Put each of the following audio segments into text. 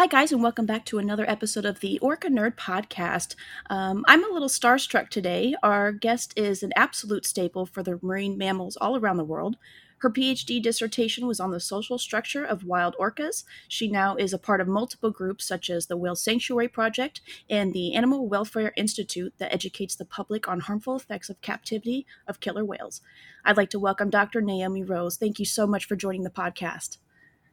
Hi, guys, and welcome back to another episode of the Orca Nerd Podcast. Um, I'm a little starstruck today. Our guest is an absolute staple for the marine mammals all around the world. Her PhD dissertation was on the social structure of wild orcas. She now is a part of multiple groups such as the Whale Sanctuary Project and the Animal Welfare Institute that educates the public on harmful effects of captivity of killer whales. I'd like to welcome Dr. Naomi Rose. Thank you so much for joining the podcast.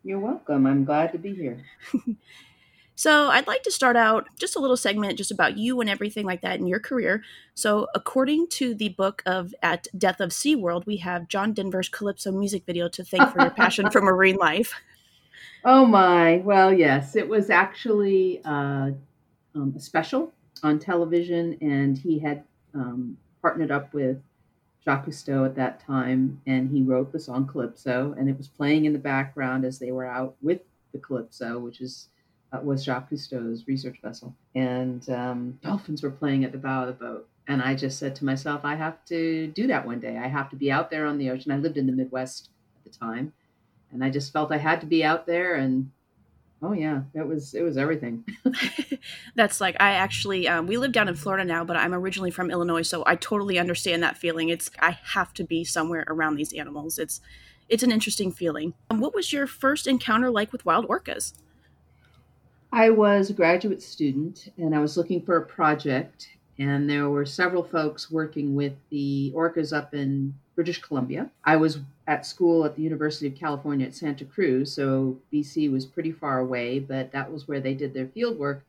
You're welcome. I'm glad to be here. so, I'd like to start out just a little segment just about you and everything like that in your career. So, according to the book of At Death of SeaWorld, we have John Denver's Calypso music video to thank for your passion for marine life. Oh, my. Well, yes, it was actually uh, um, a special on television, and he had um, partnered up with Jacques Cousteau at that time, and he wrote the song Calypso, and it was playing in the background as they were out with the Calypso, which is uh, was Jacques Cousteau's research vessel, and um, dolphins were playing at the bow of the boat. And I just said to myself, I have to do that one day. I have to be out there on the ocean. I lived in the Midwest at the time, and I just felt I had to be out there and Oh yeah, it was it was everything. That's like I actually um, we live down in Florida now, but I'm originally from Illinois, so I totally understand that feeling. It's I have to be somewhere around these animals. It's it's an interesting feeling. Um, what was your first encounter like with wild orcas? I was a graduate student, and I was looking for a project, and there were several folks working with the orcas up in British Columbia. I was at school at the University of California at Santa Cruz, so BC was pretty far away, but that was where they did their field work.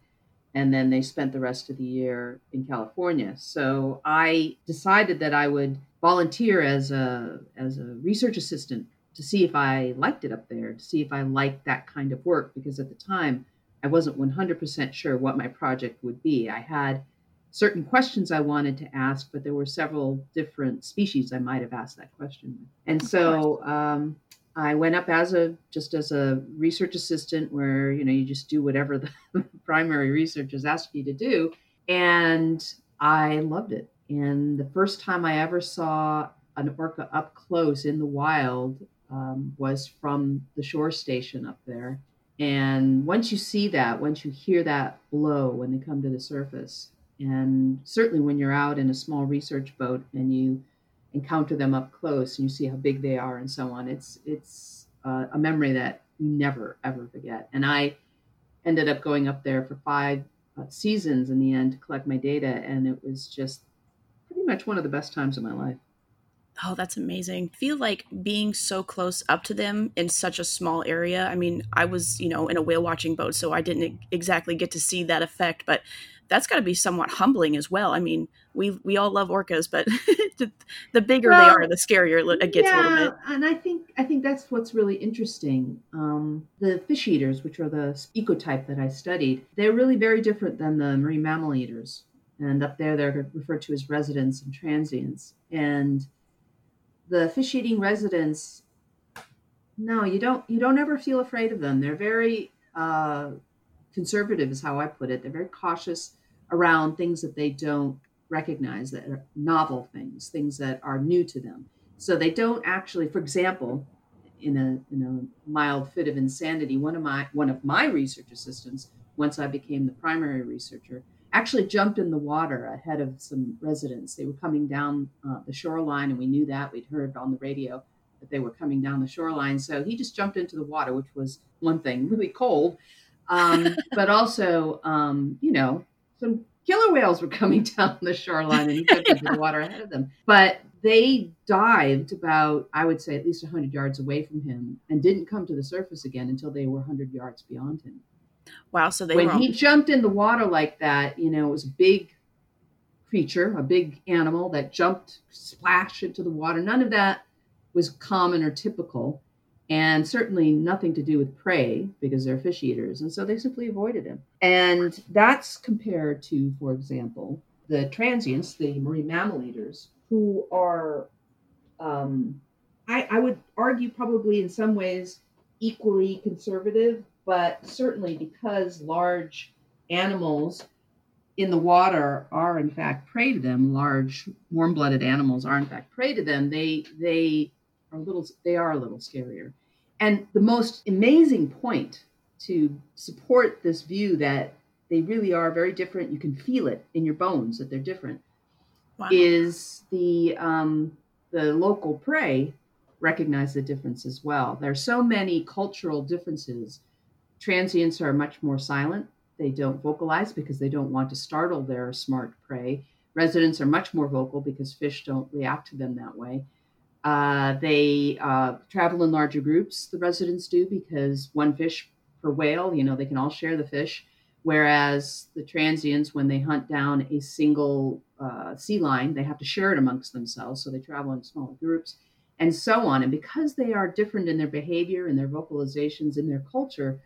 And then they spent the rest of the year in California. So I decided that I would volunteer as a as a research assistant to see if I liked it up there, to see if I liked that kind of work, because at the time I wasn't 100% sure what my project would be. I had certain questions I wanted to ask, but there were several different species I might have asked that question. And so um, I went up as a just as a research assistant, where you know you just do whatever the primary researchers ask you to do, and I loved it. And the first time I ever saw an orca up close in the wild um, was from the shore station up there. And once you see that, once you hear that blow when they come to the surface, and certainly when you're out in a small research boat and you encounter them up close and you see how big they are and so on, it's it's uh, a memory that you never ever forget. And I ended up going up there for five uh, seasons in the end to collect my data, and it was just pretty much one of the best times of my life. Oh, that's amazing. I feel like being so close up to them in such a small area. I mean, I was, you know, in a whale watching boat, so I didn't exactly get to see that effect, but that's got to be somewhat humbling as well. I mean, we we all love orcas, but the bigger well, they are, the scarier it gets yeah, a little bit. And I think I think that's what's really interesting. Um, the fish eaters, which are the ecotype that I studied, they're really very different than the marine mammal eaters. And up there, they're referred to as residents and transients. And the fish eating residents, no, you don't you don't ever feel afraid of them. They're very uh, conservative, is how I put it. They're very cautious around things that they don't recognize that are novel things, things that are new to them. So they don't actually, for example, in a in a mild fit of insanity, one of my one of my research assistants, once I became the primary researcher, actually jumped in the water ahead of some residents. They were coming down uh, the shoreline, and we knew that we'd heard on the radio that they were coming down the shoreline. So he just jumped into the water, which was one thing, really cold, um, but also, um, you know, some killer whales were coming down the shoreline and he took into the water ahead of them. But they dived about, I would say, at least 100 yards away from him and didn't come to the surface again until they were 100 yards beyond him. Wow. So they when he jumped in the water like that, you know, it was a big creature, a big animal that jumped, splash into the water. None of that was common or typical and certainly nothing to do with prey because they're fish eaters. And so they simply avoided him. And that's compared to, for example, the transients, the marine mammal eaters, who are, um, I, I would argue, probably in some ways equally conservative, but certainly because large animals in the water are in fact prey to them large warm-blooded animals are in fact prey to them they they are a little they are a little scarier and the most amazing point to support this view that they really are very different. You can feel it in your bones that they're different. Wow. Is the um, the local prey recognize the difference as well? There are so many cultural differences. Transients are much more silent. They don't vocalize because they don't want to startle their smart prey. Residents are much more vocal because fish don't react to them that way. Uh, they uh, travel in larger groups, the residents do, because one fish per whale, you know, they can all share the fish. Whereas the transients, when they hunt down a single uh, sea lion, they have to share it amongst themselves. So they travel in smaller groups and so on. And because they are different in their behavior and their vocalizations in their culture,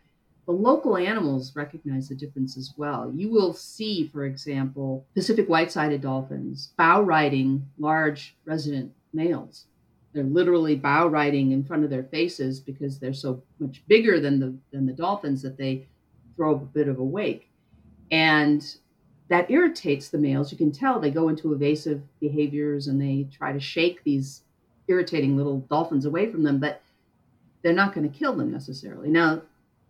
the local animals recognize the difference as well. You will see, for example, Pacific white sided dolphins bow riding large resident males. They're literally bow riding in front of their faces because they're so much bigger than the, than the dolphins that they throw a bit of a wake. And that irritates the males. You can tell they go into evasive behaviors and they try to shake these irritating little dolphins away from them, but they're not going to kill them necessarily. Now,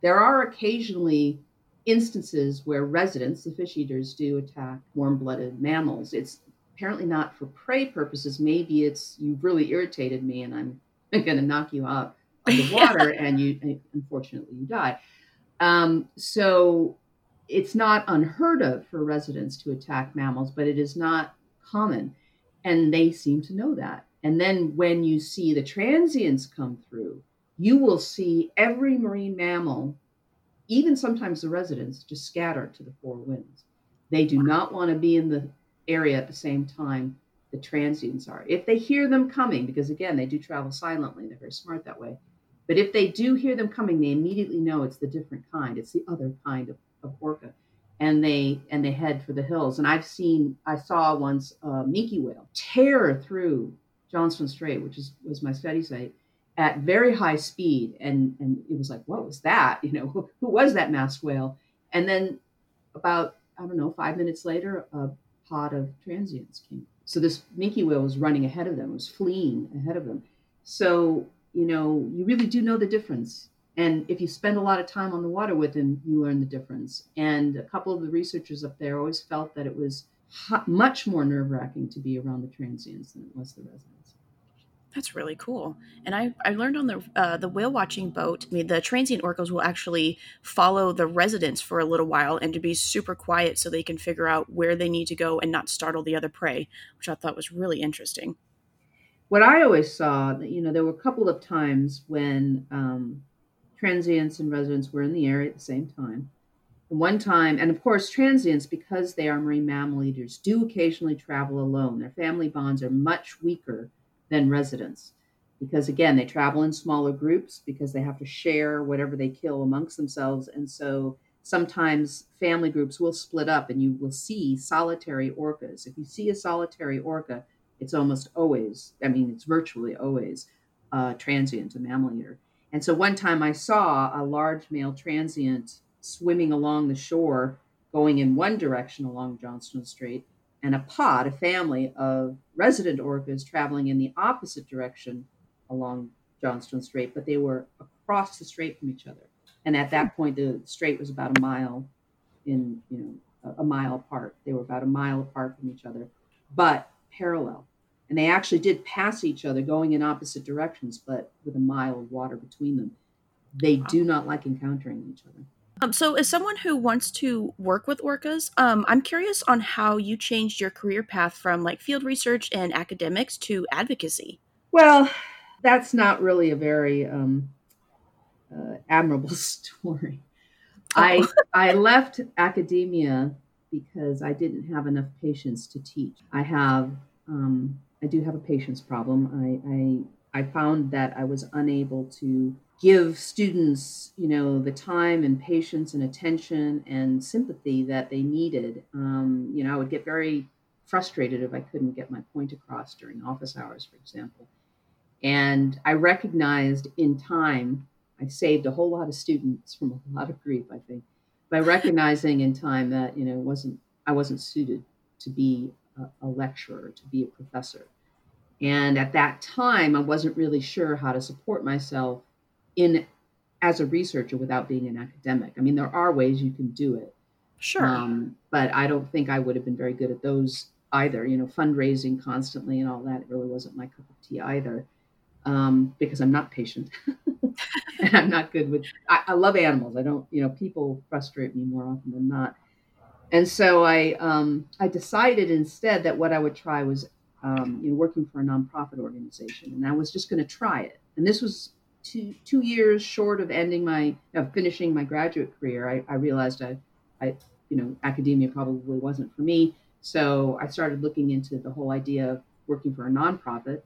there are occasionally instances where residents, the fish eaters, do attack warm blooded mammals. It's apparently not for prey purposes. Maybe it's you've really irritated me and I'm going to knock you out of the water and you, unfortunately, you die. Um, so it's not unheard of for residents to attack mammals, but it is not common. And they seem to know that. And then when you see the transients come through, you will see every marine mammal, even sometimes the residents, just scatter to the four winds. They do not want to be in the area at the same time the transients are. If they hear them coming, because again, they do travel silently, they're very smart that way. But if they do hear them coming, they immediately know it's the different kind. It's the other kind of, of orca. And they and they head for the hills. And I've seen, I saw once a minke whale tear through Johnstone Strait, which is was my study site, at very high speed. And and it was like, what was that? You know, who, who was that masked whale? And then about I don't know, five minutes later, a pod of transients came. So this minke whale was running ahead of them, was fleeing ahead of them. So you know, you really do know the difference. And if you spend a lot of time on the water with him, you learn the difference. And a couple of the researchers up there always felt that it was much more nerve wracking to be around the transients than it was the residents. That's really cool. And I, I learned on the uh, the whale watching boat, I mean, the transient orcas will actually follow the residents for a little while and to be super quiet so they can figure out where they need to go and not startle the other prey, which I thought was really interesting what I always saw, you know, there were a couple of times when um, transients and residents were in the area at the same time. One time, and of course, transients, because they are marine mammal eaters, do occasionally travel alone. Their family bonds are much weaker than residents because, again, they travel in smaller groups because they have to share whatever they kill amongst themselves. And so sometimes family groups will split up and you will see solitary orcas. If you see a solitary orca, it's almost always, I mean, it's virtually always uh, transient, a mammal eater. And so one time I saw a large male transient swimming along the shore, going in one direction along Johnstone Strait, and a pod, a family of resident orcas traveling in the opposite direction along Johnstone Strait, but they were across the strait from each other. And at that point, the strait was about a mile in, you know, a mile apart. They were about a mile apart from each other, but parallel. And they actually did pass each other going in opposite directions, but with a mile of water between them. They wow. do not like encountering each other. Um, so, as someone who wants to work with orcas, um, I'm curious on how you changed your career path from like field research and academics to advocacy. Well, that's not really a very um, uh, admirable story. Oh. I I left academia because I didn't have enough patience to teach. I have um, I do have a patience problem. I, I I found that I was unable to give students, you know, the time and patience and attention and sympathy that they needed. Um, you know, I would get very frustrated if I couldn't get my point across during office hours, for example. And I recognized in time, I saved a whole lot of students from a lot of grief, I think, by recognizing in time that, you know, wasn't I wasn't suited to be a, a lecturer, to be a professor. And at that time, I wasn't really sure how to support myself in as a researcher without being an academic. I mean, there are ways you can do it. Sure. Um, but I don't think I would have been very good at those either. You know, fundraising constantly and all that it really wasn't my cup of tea either. Um, because I'm not patient and I'm not good with. I, I, love animals. I don't. You know, people frustrate me more often than not. And so I um, I decided instead that what I would try was um, you know working for a nonprofit organization, and I was just going to try it. And this was two two years short of ending my of finishing my graduate career. I, I realized I, I you know academia probably wasn't for me, so I started looking into the whole idea of working for a nonprofit,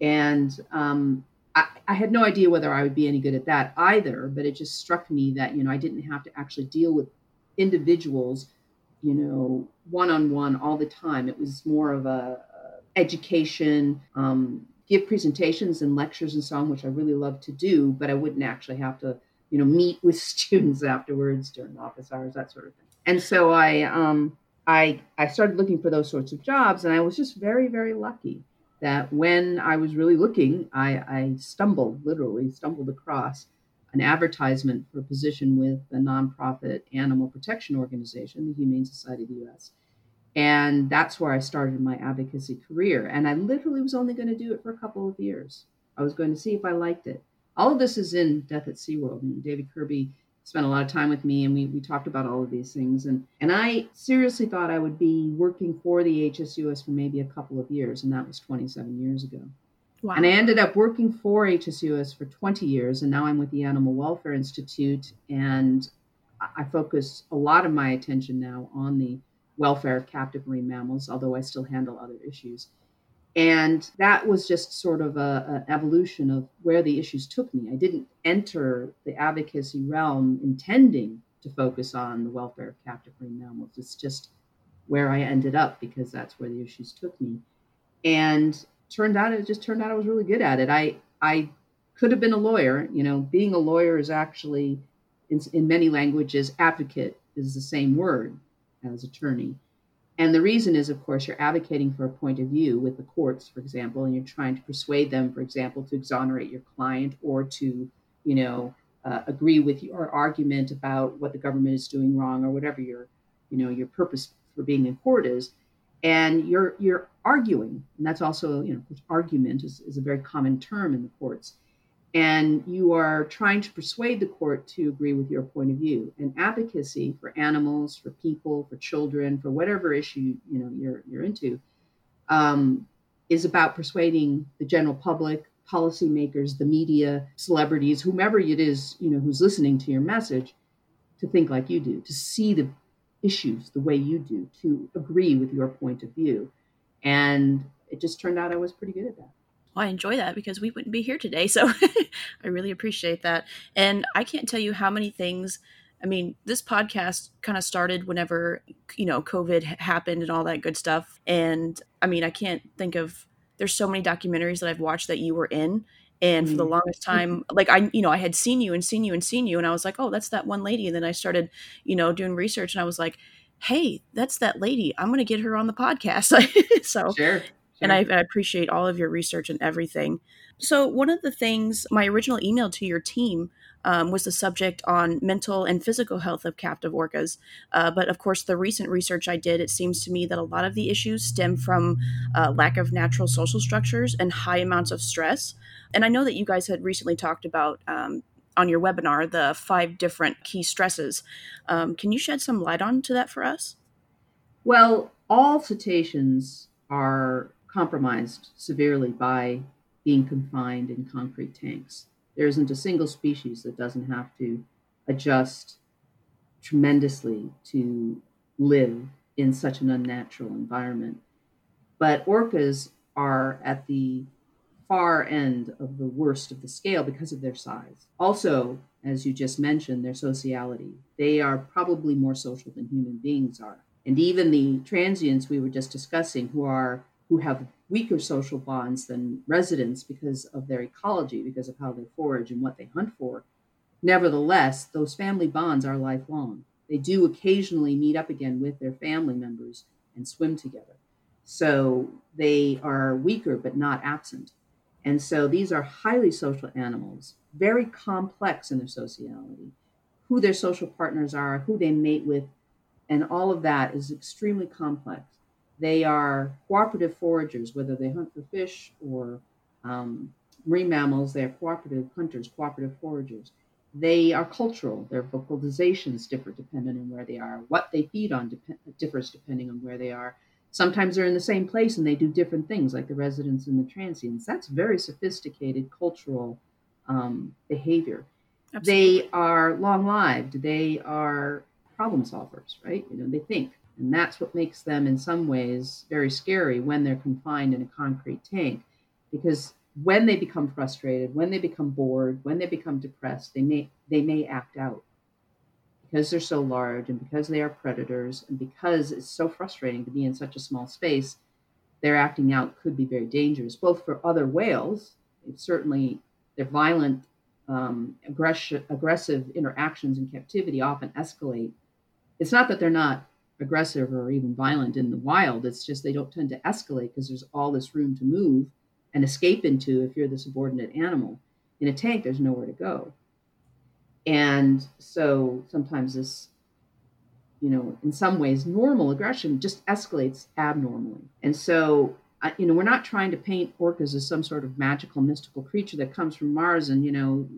and um, I, I had no idea whether I would be any good at that either. But it just struck me that you know I didn't have to actually deal with individuals, you know, one on one all the time. It was more of a education, um, give presentations and lectures and so on, which I really love to do, but I wouldn't actually have to, you know, meet with students afterwards during office hours, that sort of thing. And so I, um, I, I started looking for those sorts of jobs, and I was just very, very lucky that when I was really looking, I, I stumbled, literally stumbled across an advertisement for a position with a nonprofit animal protection organization, the Humane Society of the U.S. And that's where I started my advocacy career. And I literally was only going to do it for a couple of years. I was going to see if I liked it. All of this is in Death at SeaWorld. And David Kirby spent a lot of time with me and we, we talked about all of these things. And, and I seriously thought I would be working for the HSUS for maybe a couple of years. And that was 27 years ago. Wow. And I ended up working for HSUS for 20 years. And now I'm with the Animal Welfare Institute. And I focus a lot of my attention now on the welfare of captive marine mammals, although I still handle other issues. And that was just sort of an evolution of where the issues took me. I didn't enter the advocacy realm intending to focus on the welfare of captive marine mammals. It's just where I ended up because that's where the issues took me. And turned out it just turned out I was really good at it. I I could have been a lawyer. You know, being a lawyer is actually in, in many languages advocate is the same word as attorney. And the reason is, of course, you're advocating for a point of view with the courts, for example, and you're trying to persuade them, for example, to exonerate your client or to, you know, uh, agree with your argument about what the government is doing wrong or whatever your, you know, your purpose for being in court is. And you're you're arguing, and that's also, you know, argument is, is a very common term in the courts and you are trying to persuade the court to agree with your point of view. And advocacy for animals for people for children for whatever issue you know you're you're into um, is about persuading the general public policymakers the media celebrities whomever it is you know who's listening to your message to think like you do to see the issues the way you do to agree with your point of view. And it just turned out i was pretty good at that well, I enjoy that because we wouldn't be here today. So I really appreciate that. And I can't tell you how many things. I mean, this podcast kind of started whenever, you know, COVID happened and all that good stuff. And I mean, I can't think of, there's so many documentaries that I've watched that you were in. And for the mm-hmm. longest time, like I, you know, I had seen you and seen you and seen you. And I was like, oh, that's that one lady. And then I started, you know, doing research and I was like, hey, that's that lady. I'm going to get her on the podcast. so sure. And I, I, appreciate all of your research and everything. So, one of the things, my original email to your team um, was the subject on mental and physical health of captive orcas. Uh, but of course, the recent research I did, it seems to me that a lot of the issues stem from uh, lack of natural social structures and high amounts of stress. And I know that you guys had recently talked about um, on your webinar the five different key stresses. Um, can you shed some light on to that for us? Well, all cetaceans are compromised severely by being confined in concrete tanks. There isn't a single species that doesn't have to adjust tremendously to live in such an unnatural environment. But orcas are at the far end of the worst of the scale because of their size. Also, as you just mentioned, their sociality. They are probably more social than human beings are. And even the transients we were just discussing, who are who have weaker social bonds than residents because of their ecology, because of how they forage and what they hunt for. Nevertheless, those family bonds are lifelong. They do occasionally meet up again with their family members and swim together. So they are weaker but not absent. And so these are highly social animals, very complex in their sociality, who their social partners are, who they mate with, and all of that is extremely complex. They are cooperative foragers, whether they hunt for fish or um, marine mammals, they're cooperative hunters, cooperative foragers. They are cultural. Their vocalizations differ depending on where they are. What they feed on dep- differs depending on where they are. Sometimes they're in the same place and they do different things, like the residents and the transients. That's very sophisticated cultural um, behavior. Absolutely. They are long lived. They are problem solvers, right? You know, they think. And that's what makes them, in some ways, very scary when they're confined in a concrete tank because when they become frustrated, when they become bored, when they become depressed, they may they may act out because they're so large and because they are predators and because it's so frustrating to be in such a small space. Their acting out could be very dangerous, both for other whales. It's certainly their violent, um, aggressive, aggressive interactions in captivity often escalate. It's not that they're not aggressive or even violent in the wild. It's just they don't tend to escalate because there's all this room to move and escape into if you're the subordinate animal. In a tank, there's nowhere to go. And so sometimes this, you know, in some ways, normal aggression just escalates abnormally. And so, you know, we're not trying to paint orcas as some sort of magical, mystical creature that comes from Mars and, you know,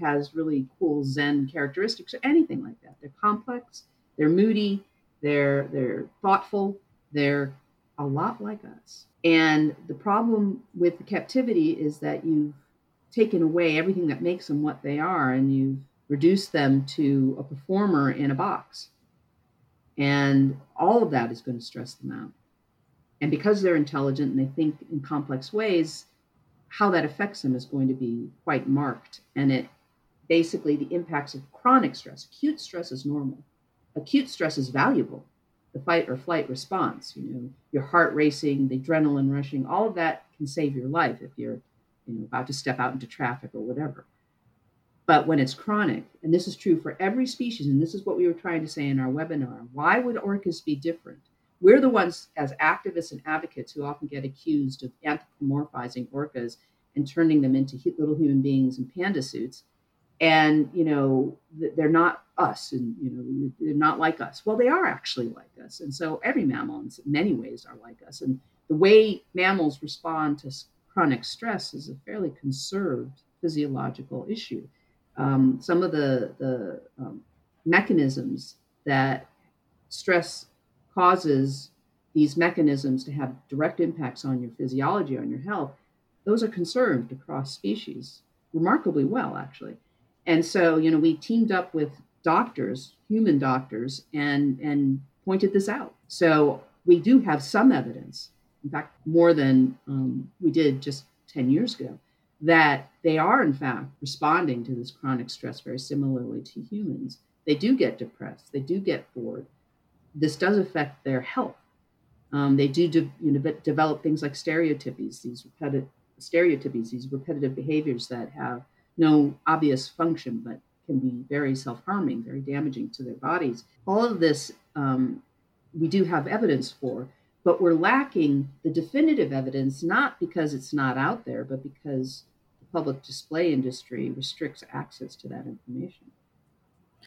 has really cool Zen characteristics or anything like that. They're complex, they're moody, they're they're thoughtful, they're a lot like us. And the problem with the captivity is that you've taken away everything that makes them what they are and you've reduced them to a performer in a box. And all of that is going to stress them out. And because they're intelligent and they think in complex ways, how that affects them is going to be quite marked. And it basically the impacts of chronic stress. Acute stress is normal. Acute stress is valuable the fight or flight response, you know, your heart racing, the adrenaline rushing, all of that can save your life if you're, you know, about to step out into traffic or whatever. But when it's chronic, and this is true for every species, and this is what we were trying to say in our webinar, why would orcas be different? We're the ones as activists and advocates who often get accused of anthropomorphizing orcas and turning them into little human beings in panda suits and you know they're not us and you know they're not like us. Well they are actually like us. And so every mammal in many ways are like us. And the way mammals respond to chronic stress is a fairly conserved physiological issue. Um, some of the the um, mechanisms that stress causes these mechanisms to have direct impacts on your physiology on your health those are conserved across species remarkably well actually and so, you know, we teamed up with doctors, human doctors, and and pointed this out. So we do have some evidence, in fact, more than um, we did just 10 years ago, that they are in fact responding to this chronic stress very similarly to humans. They do get depressed. They do get bored. This does affect their health. Um, they do de- you know, develop things like stereotypies, these repetitive stereotypies, these repetitive behaviors that have no obvious function, but can be very self harming, very damaging to their bodies. All of this um, we do have evidence for, but we're lacking the definitive evidence, not because it's not out there, but because the public display industry restricts access to that information.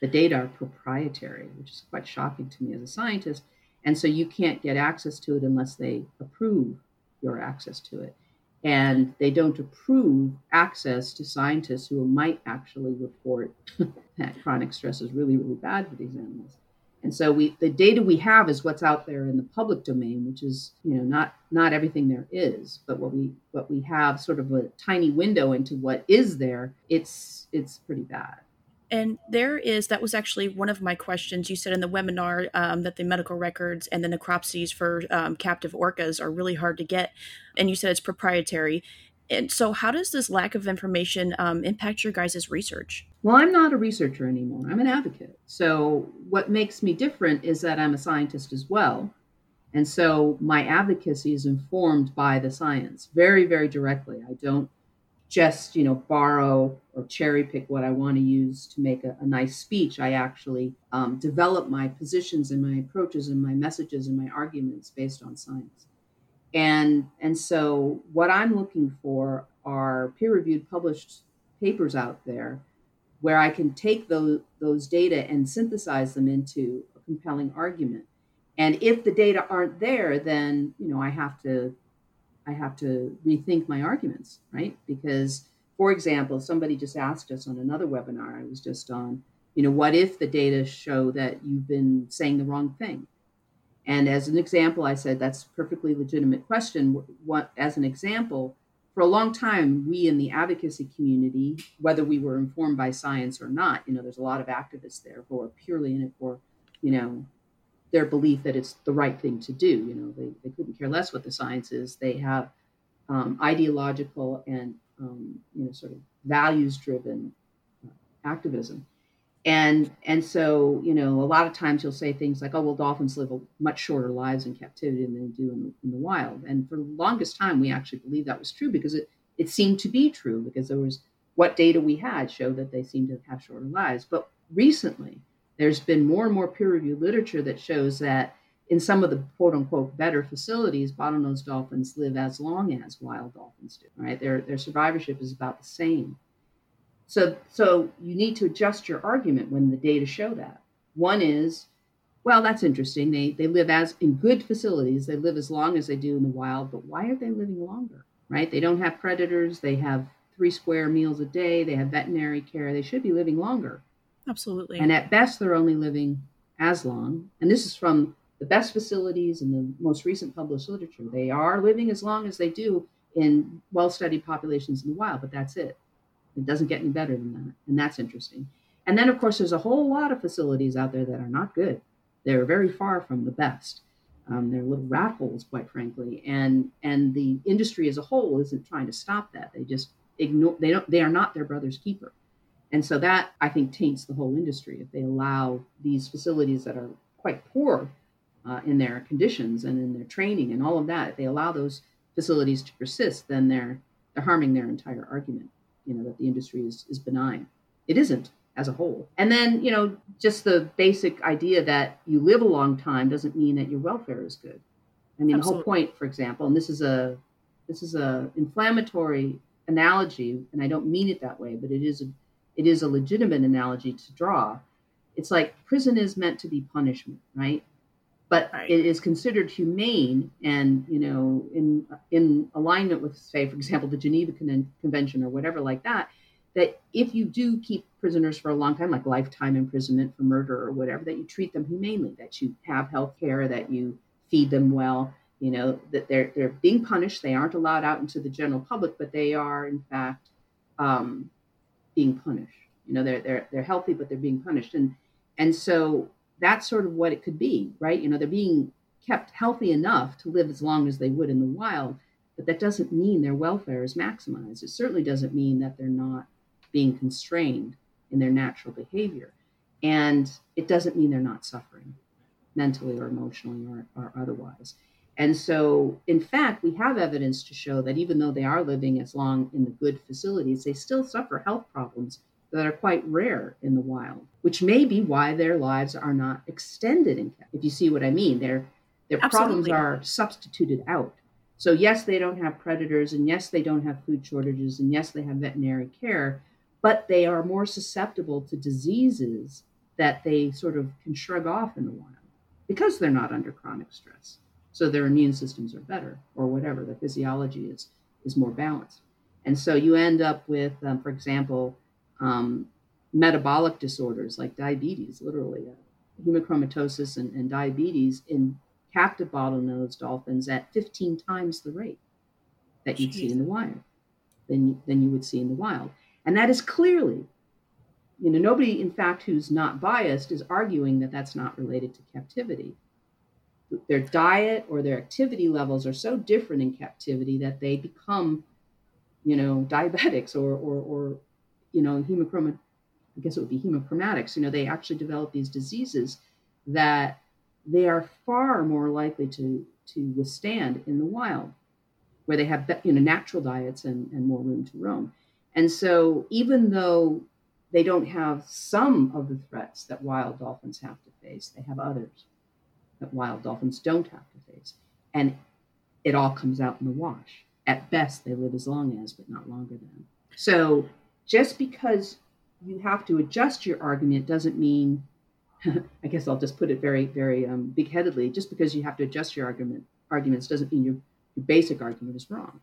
The data are proprietary, which is quite shocking to me as a scientist. And so you can't get access to it unless they approve your access to it and they don't approve access to scientists who might actually report that chronic stress is really really bad for these animals. And so we the data we have is what's out there in the public domain which is you know not not everything there is but what we what we have sort of a tiny window into what is there it's it's pretty bad and there is, that was actually one of my questions. You said in the webinar um, that the medical records and the necropsies for um, captive orcas are really hard to get. And you said it's proprietary. And so, how does this lack of information um, impact your guys' research? Well, I'm not a researcher anymore. I'm an advocate. So, what makes me different is that I'm a scientist as well. And so, my advocacy is informed by the science very, very directly. I don't just you know borrow or cherry pick what I want to use to make a, a nice speech. I actually um, develop my positions and my approaches and my messages and my arguments based on science. And and so what I'm looking for are peer reviewed published papers out there where I can take those, those data and synthesize them into a compelling argument. And if the data aren't there, then you know I have to I have to rethink my arguments, right? Because, for example, somebody just asked us on another webinar I was just on, you know, what if the data show that you've been saying the wrong thing? And as an example, I said that's perfectly legitimate question. What, as an example, for a long time, we in the advocacy community, whether we were informed by science or not, you know, there's a lot of activists there who are purely in it for, you know, their belief that it's the right thing to do. You know, they, they couldn't care less what the science is. They have um, ideological and, um, you know, sort of values driven uh, activism and and so you know a lot of times you'll say things like oh well dolphins live a much shorter lives in captivity than they do in the, in the wild and for the longest time we actually believed that was true because it it seemed to be true because there was what data we had showed that they seemed to have shorter lives but recently there's been more and more peer reviewed literature that shows that in some of the quote unquote better facilities bottlenose dolphins live as long as wild dolphins do right their their survivorship is about the same so, so you need to adjust your argument when the data show that. One is, well, that's interesting. They they live as in good facilities. They live as long as they do in the wild, but why are they living longer? Right? They don't have predators. They have three square meals a day. They have veterinary care. They should be living longer. Absolutely. And at best, they're only living as long. And this is from the best facilities and the most recent published literature. They are living as long as they do in well studied populations in the wild, but that's it. It doesn't get any better than that. And that's interesting. And then, of course, there's a whole lot of facilities out there that are not good. They're very far from the best. Um, they're little rat holes, quite frankly. And and the industry as a whole isn't trying to stop that. They just ignore. They don't. They are not their brother's keeper. And so that I think taints the whole industry if they allow these facilities that are quite poor uh, in their conditions and in their training and all of that. If they allow those facilities to persist, then they're they're harming their entire argument you know that the industry is is benign. It isn't as a whole. And then you know just the basic idea that you live a long time doesn't mean that your welfare is good. I mean, Absolutely. the whole point, for example, and this is a this is a inflammatory analogy, and I don't mean it that way, but it is a it is a legitimate analogy to draw. It's like prison is meant to be punishment, right? but right. it is considered humane and you know in in alignment with say for example the geneva Con- convention or whatever like that that if you do keep prisoners for a long time like lifetime imprisonment for murder or whatever that you treat them humanely that you have health care that you feed them well you know that they're they're being punished they aren't allowed out into the general public but they are in fact um, being punished you know they're they're they're healthy but they're being punished and and so that's sort of what it could be, right? You know, they're being kept healthy enough to live as long as they would in the wild, but that doesn't mean their welfare is maximized. It certainly doesn't mean that they're not being constrained in their natural behavior. And it doesn't mean they're not suffering mentally or emotionally or, or otherwise. And so, in fact, we have evidence to show that even though they are living as long in the good facilities, they still suffer health problems that are quite rare in the wild, which may be why their lives are not extended in If you see what I mean, their their Absolutely. problems are substituted out. So yes, they don't have predators, and yes, they don't have food shortages, and yes, they have veterinary care, but they are more susceptible to diseases that they sort of can shrug off in the wild because they're not under chronic stress. So their immune systems are better, or whatever. Their physiology is is more balanced, and so you end up with, um, for example, um, metabolic disorders like diabetes, literally uh, hemochromatosis and, and diabetes in captive bottlenose dolphins at 15 times the rate that you'd Jeez. see in the wild than, than you would see in the wild. And that is clearly, you know, nobody, in fact, who's not biased is arguing that that's not related to captivity. Their diet or their activity levels are so different in captivity that they become, you know, diabetics or, or, or you know, hemochroma, I guess it would be hemochromatics, you know, they actually develop these diseases that they are far more likely to, to withstand in the wild, where they have, you know, natural diets and, and more room to roam. And so even though they don't have some of the threats that wild dolphins have to face, they have others that wild dolphins don't have to face. And it all comes out in the wash. At best, they live as long as, but not longer than. So just because you have to adjust your argument doesn't mean, I guess I'll just put it very, very um, big headedly, just because you have to adjust your argument arguments doesn't mean your, your basic argument is wrong.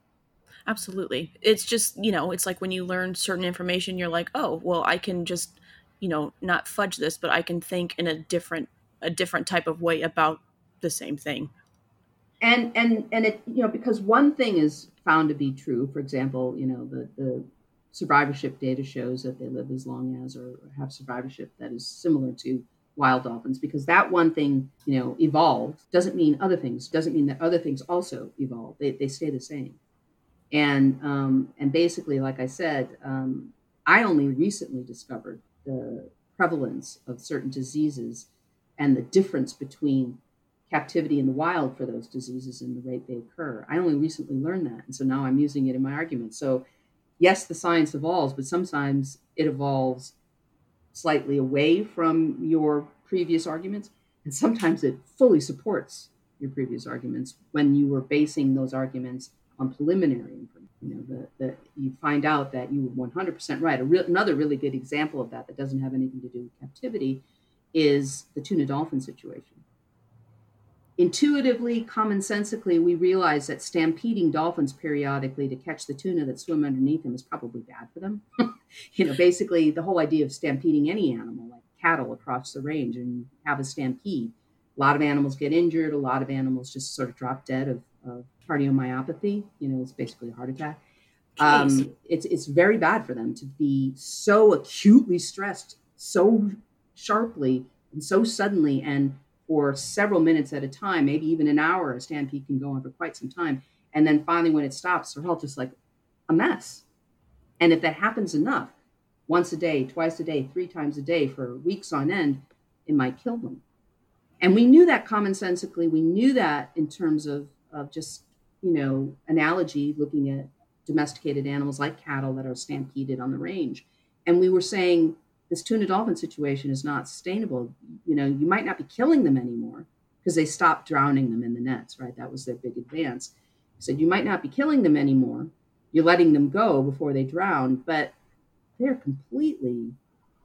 Absolutely. It's just, you know, it's like when you learn certain information, you're like, oh, well, I can just, you know, not fudge this, but I can think in a different, a different type of way about the same thing. And, and, and it, you know, because one thing is found to be true, for example, you know, the, the survivorship data shows that they live as long as or have survivorship that is similar to wild dolphins because that one thing you know evolved doesn't mean other things doesn't mean that other things also evolve they, they stay the same and um, and basically like i said um, i only recently discovered the prevalence of certain diseases and the difference between captivity in the wild for those diseases and the rate they occur i only recently learned that and so now i'm using it in my argument so yes, the science evolves, but sometimes it evolves slightly away from your previous arguments, and sometimes it fully supports your previous arguments when you were basing those arguments on preliminary information. You know, the, the, you find out that you were 100% right. Re- another really good example of that that doesn't have anything to do with captivity is the tuna dolphin situation intuitively, commonsensically, we realize that stampeding dolphins periodically to catch the tuna that swim underneath them is probably bad for them. you know, basically, the whole idea of stampeding any animal, like cattle across the range, and have a stampede. A lot of animals get injured. A lot of animals just sort of drop dead of, of cardiomyopathy. You know, it's basically a heart attack. Um, it's it's very bad for them to be so acutely stressed, so sharply and so suddenly, and for several minutes at a time, maybe even an hour. A stampede can go on for quite some time. And then finally, when it stops, they're all just like a mess. And if that happens enough, once a day, twice a day, three times a day for weeks on end, it might kill them. And we knew that commonsensically. We knew that in terms of, of just, you know, analogy, looking at domesticated animals like cattle that are stampeded on the range. And we were saying, this tuna dolphin situation is not sustainable. You know, you might not be killing them anymore because they stopped drowning them in the nets, right? That was their big advance. Said, you might not be killing them anymore. You're letting them go before they drown, but they're completely,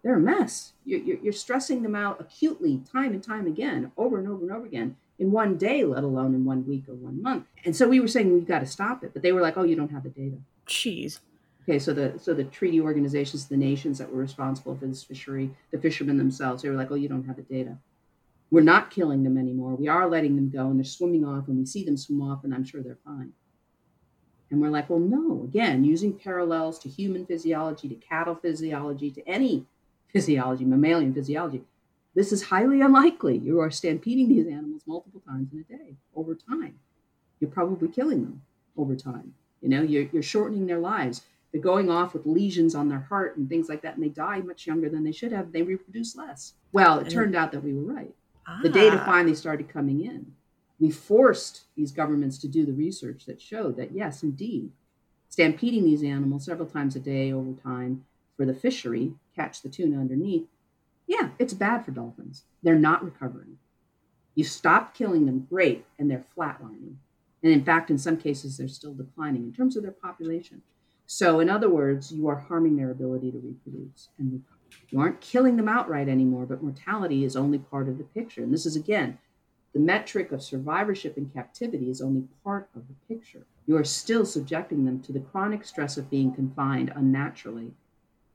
they're a mess. You're, you're stressing them out acutely time and time again, over and over and over again in one day, let alone in one week or one month. And so we were saying we've got to stop it, but they were like, oh, you don't have the data. Jeez. Okay, so the so the treaty organizations, the nations that were responsible for this fishery, the fishermen themselves, they were like, "Oh, you don't have the data. We're not killing them anymore. We are letting them go, and they're swimming off, and we see them swim off, and I'm sure they're fine." And we're like, "Well, no. Again, using parallels to human physiology, to cattle physiology, to any physiology, mammalian physiology, this is highly unlikely. You are stampeding these animals multiple times in a day over time. You're probably killing them over time. You know, you're, you're shortening their lives." They're going off with lesions on their heart and things like that, and they die much younger than they should have. They reproduce less. Well, it turned out that we were right. Ah. The data finally started coming in. We forced these governments to do the research that showed that, yes, indeed, stampeding these animals several times a day over time for the fishery, catch the tuna underneath, yeah, it's bad for dolphins. They're not recovering. You stop killing them, great, and they're flatlining. And in fact, in some cases, they're still declining in terms of their population. So, in other words, you are harming their ability to reproduce and. You aren't killing them outright anymore, but mortality is only part of the picture. And this is, again, the metric of survivorship in captivity is only part of the picture. You are still subjecting them to the chronic stress of being confined unnaturally,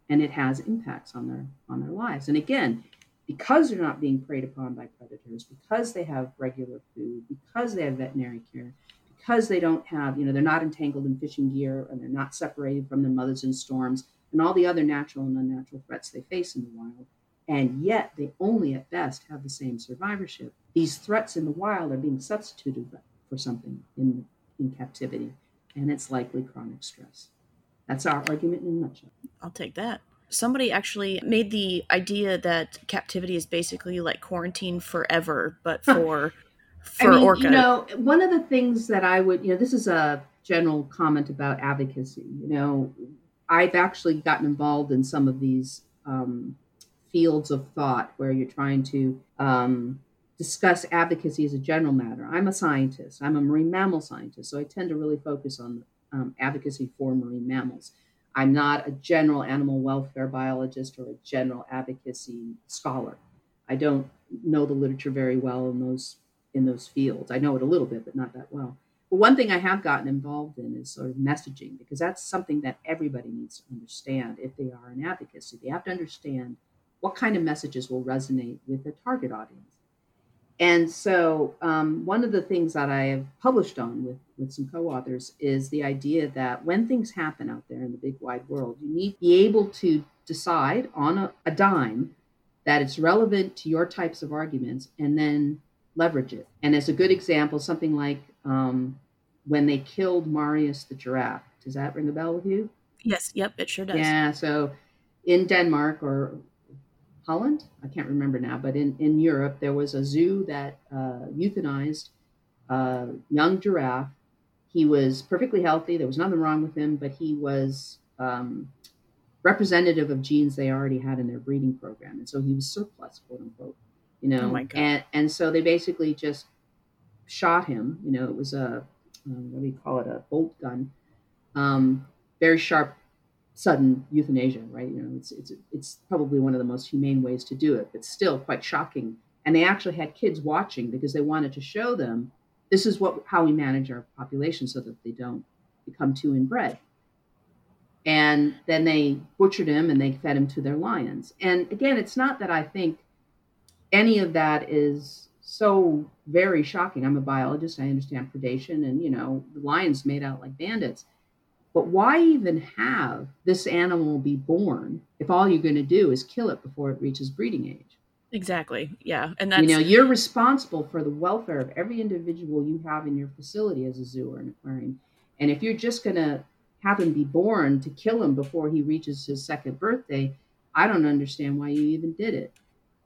and it has impacts on their on their lives. And again, because they're not being preyed upon by predators, because they have regular food, because they have veterinary care, because they don't have, you know, they're not entangled in fishing gear and they're not separated from their mothers in storms and all the other natural and unnatural threats they face in the wild. And yet they only at best have the same survivorship. These threats in the wild are being substituted for something in, in captivity, and it's likely chronic stress. That's our argument in a nutshell. I'll take that somebody actually made the idea that captivity is basically like quarantine forever, but for for I mean, orca. You know, one of the things that I would, you know, this is a general comment about advocacy. You know, I've actually gotten involved in some of these um, fields of thought where you're trying to um, discuss advocacy as a general matter. I'm a scientist. I'm a marine mammal scientist, so I tend to really focus on um, advocacy for marine mammals. I'm not a general animal welfare biologist or a general advocacy scholar. I don't know the literature very well in those in those fields. I know it a little bit, but not that well. But one thing I have gotten involved in is sort of messaging because that's something that everybody needs to understand if they are in advocacy. They have to understand what kind of messages will resonate with their target audience. And so, um, one of the things that I have published on with, with some co authors is the idea that when things happen out there in the big wide world, you need to be able to decide on a, a dime that it's relevant to your types of arguments and then leverage it. And as a good example, something like um, when they killed Marius the giraffe. Does that ring a bell with you? Yes, yep, it sure does. Yeah, so in Denmark or Holland, I can't remember now, but in, in Europe, there was a zoo that uh, euthanized a young giraffe. He was perfectly healthy, there was nothing wrong with him, but he was um, representative of genes they already had in their breeding program. And so he was surplus, quote unquote. You know, oh and and so they basically just shot him. You know, it was a um, what do you call it, a bolt gun, um, very sharp, sudden euthanasia, right? You know, it's it's it's probably one of the most humane ways to do it, but still quite shocking. And they actually had kids watching because they wanted to show them this is what how we manage our population so that they don't become too inbred. And then they butchered him and they fed him to their lions. And again, it's not that I think any of that is so very shocking. I'm a biologist. I understand predation, and you know, the lions made out like bandits. But why even have this animal be born if all you're going to do is kill it before it reaches breeding age? Exactly. Yeah, and that's you know you're responsible for the welfare of every individual you have in your facility as a zoo or an aquarium, and if you're just going to have him be born to kill him before he reaches his second birthday, I don't understand why you even did it.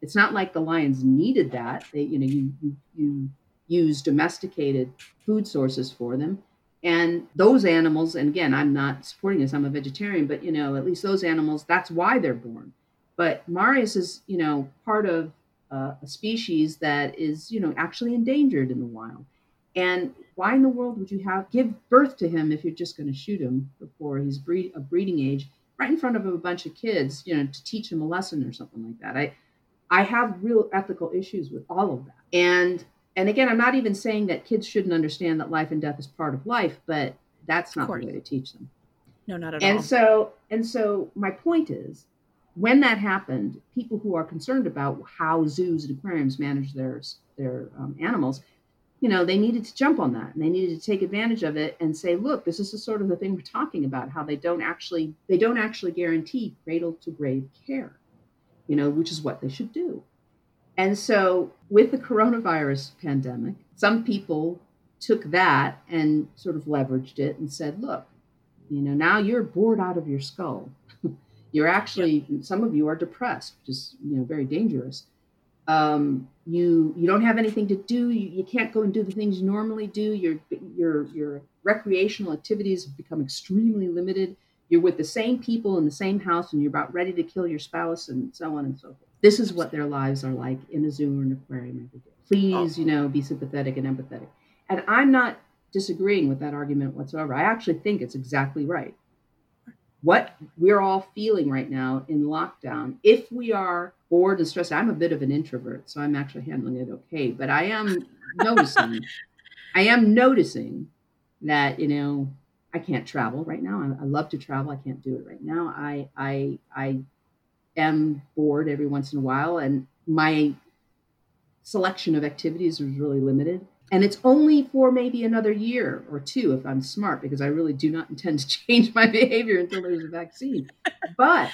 It's not like the lions needed that. They, you know, you, you, you use domesticated food sources for them. And those animals, and again, I'm not supporting this, I'm a vegetarian, but you know, at least those animals, that's why they're born. But Marius is, you know, part of uh, a species that is, you know, actually endangered in the wild. And why in the world would you have give birth to him if you're just going to shoot him before he's breed, a breeding age, right in front of a bunch of kids, you know, to teach him a lesson or something like that? I I have real ethical issues with all of that. And and again, I'm not even saying that kids shouldn't understand that life and death is part of life, but that's not the way to teach them. No, not at and all. And so and so my point is when that happened, people who are concerned about how zoos and aquariums manage their their um, animals, you know, they needed to jump on that and they needed to take advantage of it and say, look, this is the sort of the thing we're talking about, how they don't actually they don't actually guarantee cradle to grave care you know, which is what they should do. And so, with the coronavirus pandemic, some people took that and sort of leveraged it and said, look, you know, now you're bored out of your skull. you're actually, yep. some of you are depressed, which is, you know, very dangerous. Um, you you don't have anything to do. You, you can't go and do the things you normally do. Your your your recreational activities have become extremely limited you're with the same people in the same house and you're about ready to kill your spouse and so on and so forth. This is what their lives are like in a zoo or an aquarium every day. Please, oh. you know, be sympathetic and empathetic. And I'm not disagreeing with that argument whatsoever. I actually think it's exactly right. What we're all feeling right now in lockdown, if we are bored and stressed, I'm a bit of an introvert, so I'm actually handling it okay. But I am noticing, I am noticing that, you know, I can't travel right now. I, I, love to travel. I can't do it right now. I I I am bored every once in a while, and my selection of activities is really limited. And it's only for maybe another year or two if I'm smart, because I really do not intend to change my behavior until there's a vaccine. but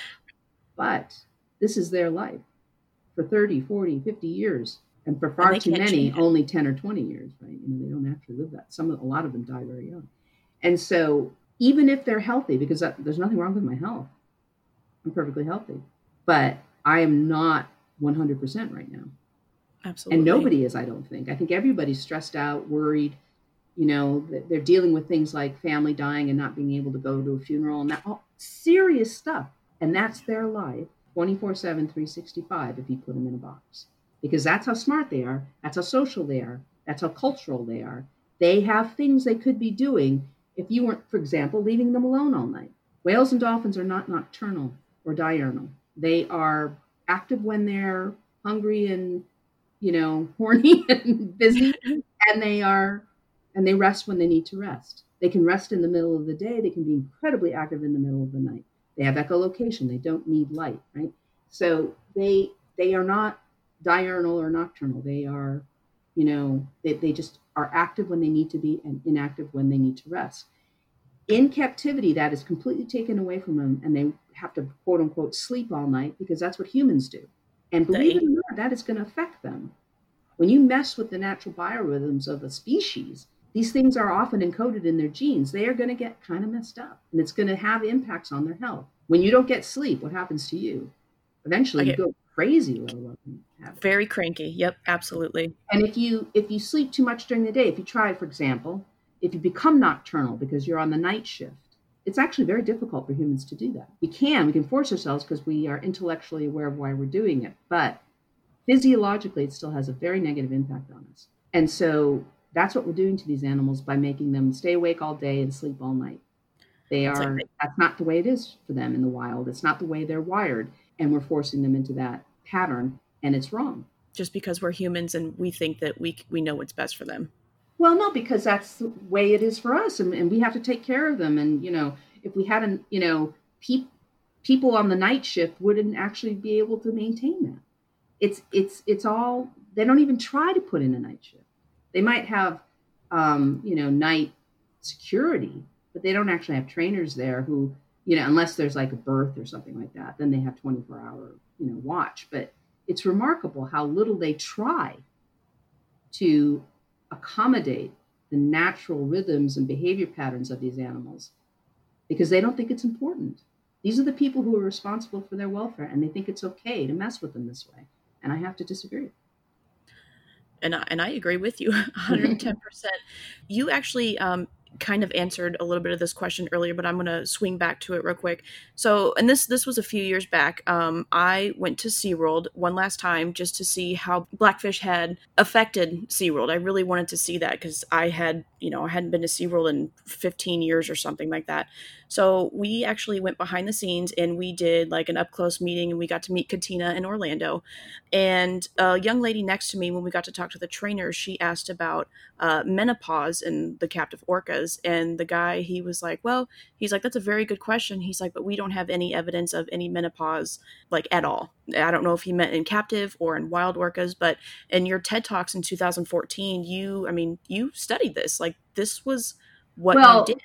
but this is their life for 30, 40, 50 years. And for far and too many, only 10 or 20 years, right? You know, they don't actually live that. Some, a lot of them die very young. And so, even if they're healthy, because there's nothing wrong with my health, I'm perfectly healthy, but I am not 100% right now. Absolutely. And nobody is, I don't think. I think everybody's stressed out, worried. You know, they're dealing with things like family dying and not being able to go to a funeral and that all serious stuff. And that's their life 24 7, 365 if you put them in a box. Because that's how smart they are. That's how social they are. That's how cultural they are. They have things they could be doing if you weren't, for example, leaving them alone all night. Whales and dolphins are not nocturnal or diurnal. They are active when they're hungry and, you know, horny and busy, and they are, and they rest when they need to rest. They can rest in the middle of the day. They can be incredibly active in the middle of the night. They have echolocation. They don't need light, right? So they they are not diurnal or nocturnal. They are, you know, they, they just are active when they need to be and inactive when they need to rest. In captivity, that is completely taken away from them, and they have to quote unquote sleep all night because that's what humans do. And believe it or not, that is going to affect them. When you mess with the natural biorhythms of a species, these things are often encoded in their genes. They are going to get kind of messed up, and it's going to have impacts on their health. When you don't get sleep, what happens to you? Eventually, you go crazy. Very cranky. Yep, absolutely. And if you if you sleep too much during the day, if you try, for example, if you become nocturnal because you're on the night shift, it's actually very difficult for humans to do that. We can, we can force ourselves because we are intellectually aware of why we're doing it, but physiologically, it still has a very negative impact on us. And so that's what we're doing to these animals by making them stay awake all day and sleep all night. They are, like that's not the way it is for them in the wild. It's not the way they're wired. And we're forcing them into that pattern, and it's wrong. Just because we're humans and we think that we, we know what's best for them. Well, no, because that's the way it is for us, and, and we have to take care of them. And you know, if we hadn't, you know, pe- people on the night shift wouldn't actually be able to maintain that. It's it's it's all they don't even try to put in a night shift. They might have, um, you know, night security, but they don't actually have trainers there who, you know, unless there's like a birth or something like that, then they have 24 hour, you know, watch. But it's remarkable how little they try to accommodate the natural rhythms and behavior patterns of these animals because they don't think it's important. These are the people who are responsible for their welfare and they think it's okay to mess with them this way. And I have to disagree. And I, and I agree with you 110%. you actually um, kind of answered a little bit of this question earlier, but I'm going to swing back to it real quick. So, and this this was a few years back. Um, I went to SeaWorld one last time just to see how Blackfish had affected SeaWorld. I really wanted to see that because I had, you know, I hadn't been to SeaWorld in 15 years or something like that. So we actually went behind the scenes and we did like an up close meeting and we got to meet Katina in Orlando. And a young lady next to me, when we got to talk to the trainer, she asked about uh, menopause in the captive orcas. And the guy, he was like, Well, he's like, That's a very good question. He's like, But we don't have any evidence of any menopause like at all. I don't know if he meant in captive or in wild orcas, but in your TED Talks in 2014, you, I mean, you studied this. Like, this was what well, you did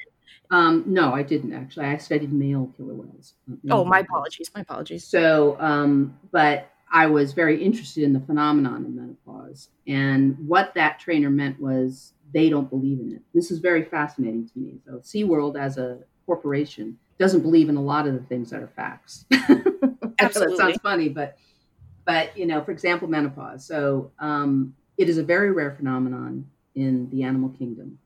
um, no, I didn't actually. I studied male killer whales. Oh, my apologies. My apologies. So, um, but I was very interested in the phenomenon of menopause. And what that trainer meant was they don't believe in it. This is very fascinating to me. So, SeaWorld as a corporation doesn't believe in a lot of the things that are facts. Absolutely. that sounds funny, but, but, you know, for example, menopause. So, um, it is a very rare phenomenon in the animal kingdom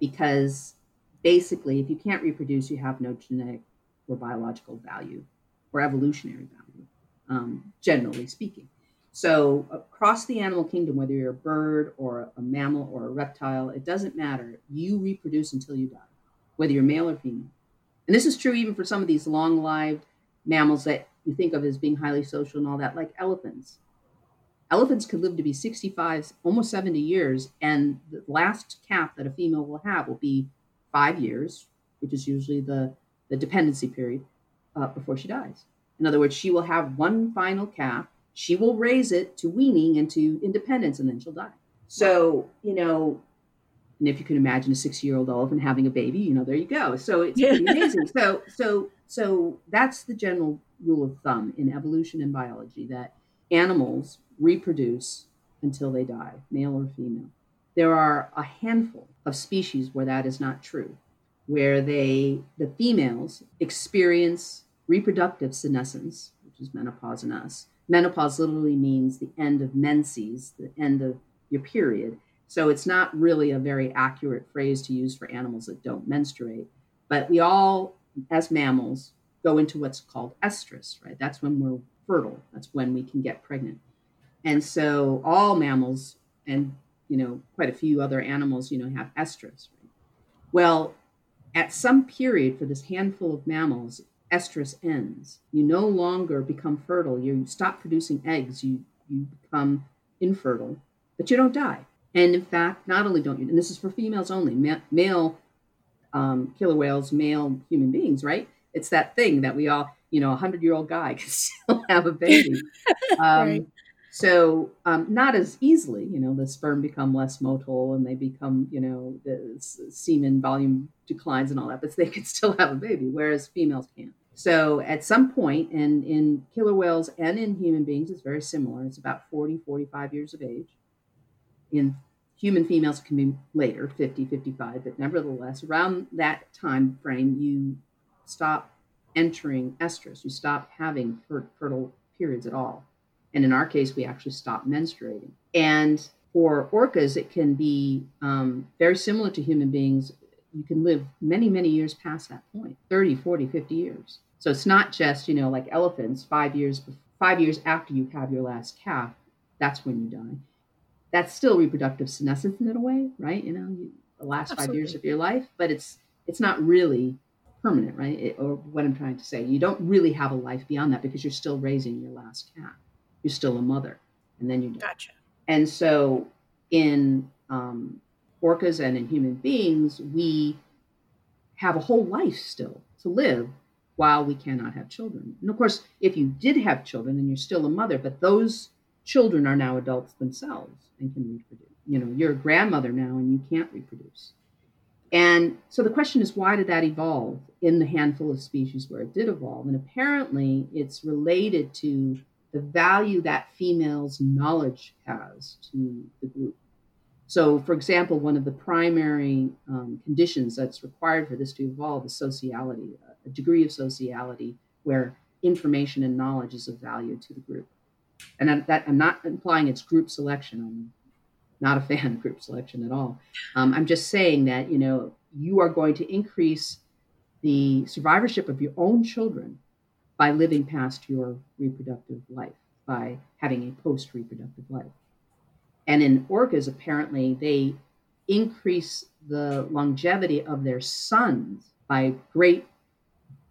because basically, if you can't reproduce, you have no genetic or biological value or evolutionary value, um, generally speaking. So, across the animal kingdom, whether you're a bird or a mammal or a reptile, it doesn't matter. You reproduce until you die, whether you're male or female. And this is true even for some of these long lived mammals that you think of as being highly social and all that, like elephants. Elephants could live to be 65, almost 70 years, and the last calf that a female will have will be five years, which is usually the, the dependency period, uh, before she dies. In other words, she will have one final calf. She will raise it to weaning and to independence, and then she'll die. So, you know, and if you can imagine a six-year-old elephant having a baby, you know, there you go. So it's yeah. amazing. so, so, so that's the general rule of thumb in evolution and biology that animals reproduce until they die, male or female. There are a handful of species where that is not true, where they, the females, experience reproductive senescence, which is menopause in us. Menopause literally means the end of menses, the end of your period. So it's not really a very accurate phrase to use for animals that don't menstruate. But we all, as mammals, go into what's called estrus, right? That's when we're fertile. That's when we can get pregnant. And so all mammals and you know, quite a few other animals, you know, have estrus. Right? Well, at some period for this handful of mammals, estrus ends. You no longer become fertile. You stop producing eggs. You you become infertile, but you don't die. And in fact, not only don't you, and this is for females only, ma- male um, killer whales, male human beings, right? It's that thing that we all, you know, a hundred year old guy can still have a baby. Um, right. So um, not as easily, you know, the sperm become less motile and they become, you know, the semen volume declines and all that, but they can still have a baby, whereas females can't. So at some point, and in killer whales and in human beings, it's very similar. It's about 40, 45 years of age. In human females, it can be later, 50, 55, but nevertheless, around that time frame, you stop entering estrus. You stop having fertile periods at all. And in our case, we actually stop menstruating. And for orcas, it can be um, very similar to human beings. You can live many, many years past that point 30, 40, 50 years. So it's not just, you know, like elephants, five years, five years after you have your last calf, that's when you die. That's still reproductive senescence in a way, right? You know, you, the last Absolutely. five years of your life, but it's it's not really permanent, right? It, or what I'm trying to say, you don't really have a life beyond that because you're still raising your last calf you're still a mother, and then you die. Gotcha. And so in um, orcas and in human beings, we have a whole life still to live while we cannot have children. And of course, if you did have children, then you're still a mother, but those children are now adults themselves and can reproduce. You know, you're a grandmother now and you can't reproduce. And so the question is, why did that evolve in the handful of species where it did evolve? And apparently, it's related to the value that females' knowledge has to the group. So, for example, one of the primary um, conditions that's required for this to evolve is sociality, a degree of sociality where information and knowledge is of value to the group. And that, that I'm not implying it's group selection. I'm not a fan of group selection at all. Um, I'm just saying that you know you are going to increase the survivorship of your own children by living past your reproductive life, by having a post reproductive life. And in orcas, apparently, they increase the longevity of their sons by great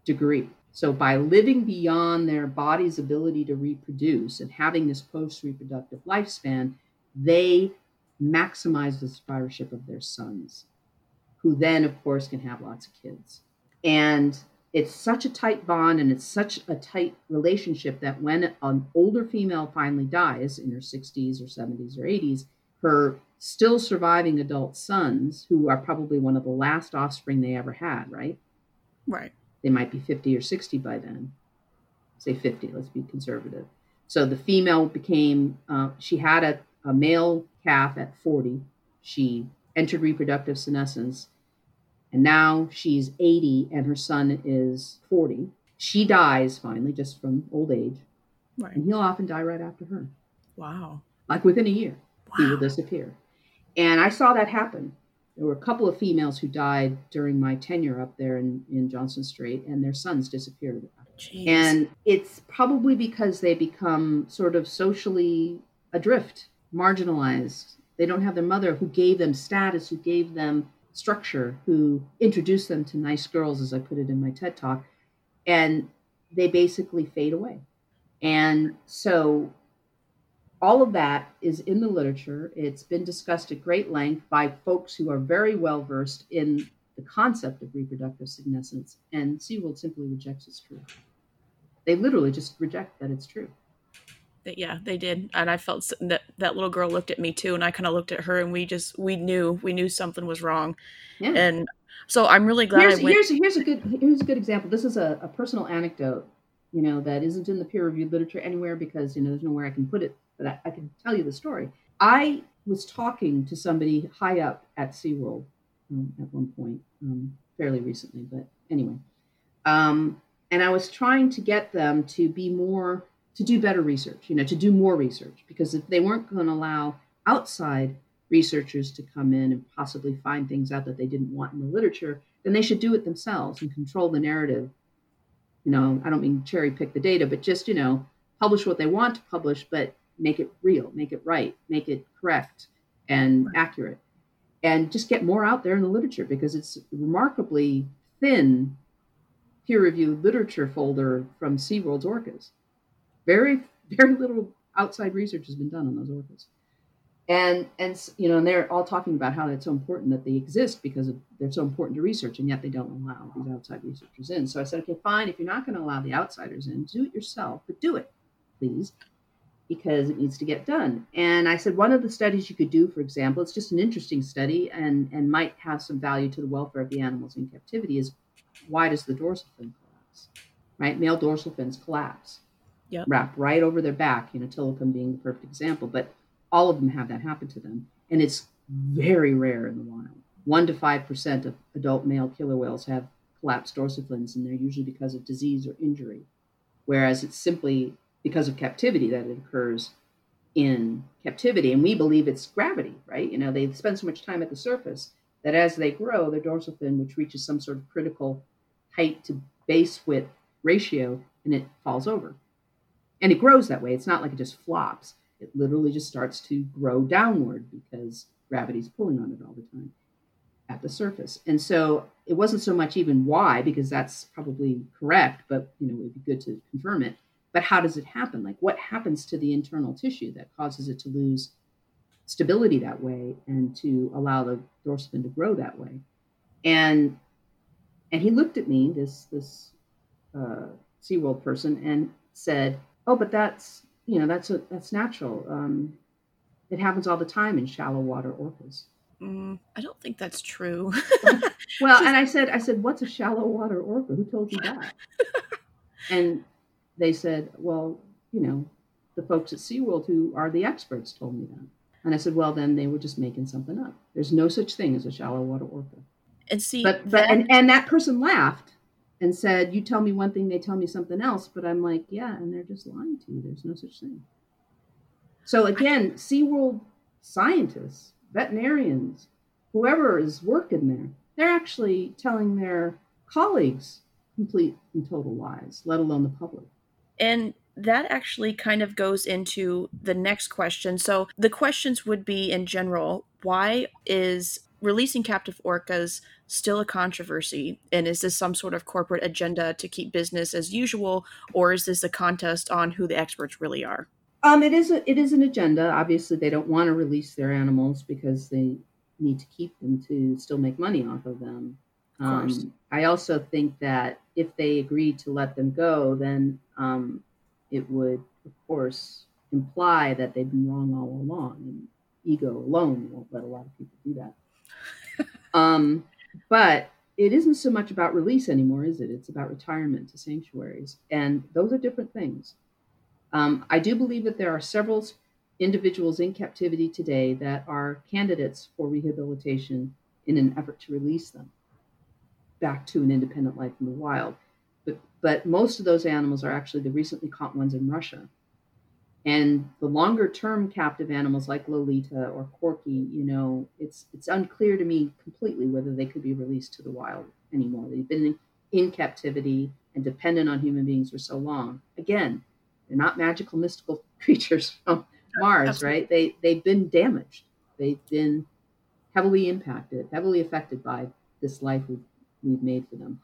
degree. So, by living beyond their body's ability to reproduce and having this post reproductive lifespan, they maximize the survivorship of their sons, who then, of course, can have lots of kids. And it's such a tight bond and it's such a tight relationship that when an older female finally dies in her 60s or 70s or 80s, her still surviving adult sons, who are probably one of the last offspring they ever had, right? Right. They might be 50 or 60 by then. Say 50, let's be conservative. So the female became, uh, she had a, a male calf at 40. She entered reproductive senescence and now she's 80 and her son is 40. She dies finally just from old age. Right. And he'll often die right after her. Wow. Like within a year, wow. he will disappear. And I saw that happen. There were a couple of females who died during my tenure up there in, in Johnstone Strait, and their sons disappeared. Jeez. And it's probably because they become sort of socially adrift, marginalized. They don't have their mother who gave them status, who gave them structure who introduced them to nice girls, as I put it in my TED talk, and they basically fade away. And so all of that is in the literature. It's been discussed at great length by folks who are very well versed in the concept of reproductive senescence, and SeaWorld simply rejects its truth. They literally just reject that it's true yeah they did. And i felt that that little girl looked at me too and i kind of looked at her and we just we knew we knew something was wrong. Yeah. and so i'm really glad here's, I went- here's, here's a good here's a good example. This is a, a personal anecdote you know that isn't in the peer reviewed literature anywhere because you know there's nowhere i can put it but i, I can tell you the story. I was talking to somebody high up at seaworld um, at one point um, fairly recently but anyway. Um, and i was trying to get them to be more to do better research, you know, to do more research, because if they weren't going to allow outside researchers to come in and possibly find things out that they didn't want in the literature, then they should do it themselves and control the narrative. You know, I don't mean cherry pick the data, but just, you know, publish what they want to publish, but make it real, make it right, make it correct and accurate. and just get more out there in the literature because it's remarkably thin peer-reviewed literature folder from SeaWorld's orcas. Very, very little outside research has been done on those orcas. And and you know, and they're all talking about how it's so important that they exist because of, they're so important to research, and yet they don't allow these outside researchers in. So I said, okay, fine. If you're not going to allow the outsiders in, do it yourself, but do it, please because it needs to get done. And I said, one of the studies you could do, for example, it's just an interesting study and, and might have some value to the welfare of the animals in captivity, is why does the dorsal fin collapse? Right? Male dorsal fins collapse, yep. wrap right over their back, you know, Tilikum being the perfect example, but all of them have that happen to them. And it's very rare in the wild. One to 5% of adult male killer whales have collapsed dorsal fins, and they're usually because of disease or injury. Whereas it's simply because of captivity that it occurs in captivity. And we believe it's gravity, right? You know, they spend so much time at the surface that as they grow, their dorsal fin, which reaches some sort of critical height to base width ratio, and it falls over. And it grows that way. It's not like it just flops. It literally just starts to grow downward because gravity's pulling on it all the time at the surface. And so it wasn't so much even why, because that's probably correct, but you know, it would be good to confirm it but how does it happen? Like what happens to the internal tissue that causes it to lose stability that way and to allow the dorsal fin to grow that way? And and he looked at me, this this uh, SeaWorld person, and said, "Oh, but that's you know that's a, that's natural. Um, it happens all the time in shallow water orcas." Mm, I don't think that's true. well, and I said, I said, "What's a shallow water orca? Who told you that?" and they said, well, you know, the folks at SeaWorld who are the experts told me that. And I said, well, then they were just making something up. There's no such thing as a shallow water orca. And see, but, but that... and, and that person laughed and said, you tell me one thing, they tell me something else. But I'm like, yeah, and they're just lying to you. There's no such thing. So again, SeaWorld scientists, veterinarians, whoever is working there, they're actually telling their colleagues complete and total lies, let alone the public. And that actually kind of goes into the next question. So the questions would be in general why is releasing captive orcas still a controversy? And is this some sort of corporate agenda to keep business as usual? Or is this a contest on who the experts really are? Um, it is a, it is an agenda. Obviously, they don't want to release their animals because they need to keep them to still make money off of them. Um, I also think that if they agreed to let them go, then um, it would, of course, imply that they've been wrong all along. And ego alone won't let a lot of people do that. Um, but it isn't so much about release anymore, is it? It's about retirement to sanctuaries. And those are different things. Um, I do believe that there are several individuals in captivity today that are candidates for rehabilitation in an effort to release them back to an independent life in the wild. But, but most of those animals are actually the recently caught ones in Russia. And the longer term captive animals like Lolita or Corky, you know, it's it's unclear to me completely whether they could be released to the wild anymore. They've been in, captivity and dependent on human beings for so long. Again, they're not magical, mystical creatures from Mars, Absolutely. right? They they've been damaged. They've been heavily impacted, heavily affected by this life we've we've made for them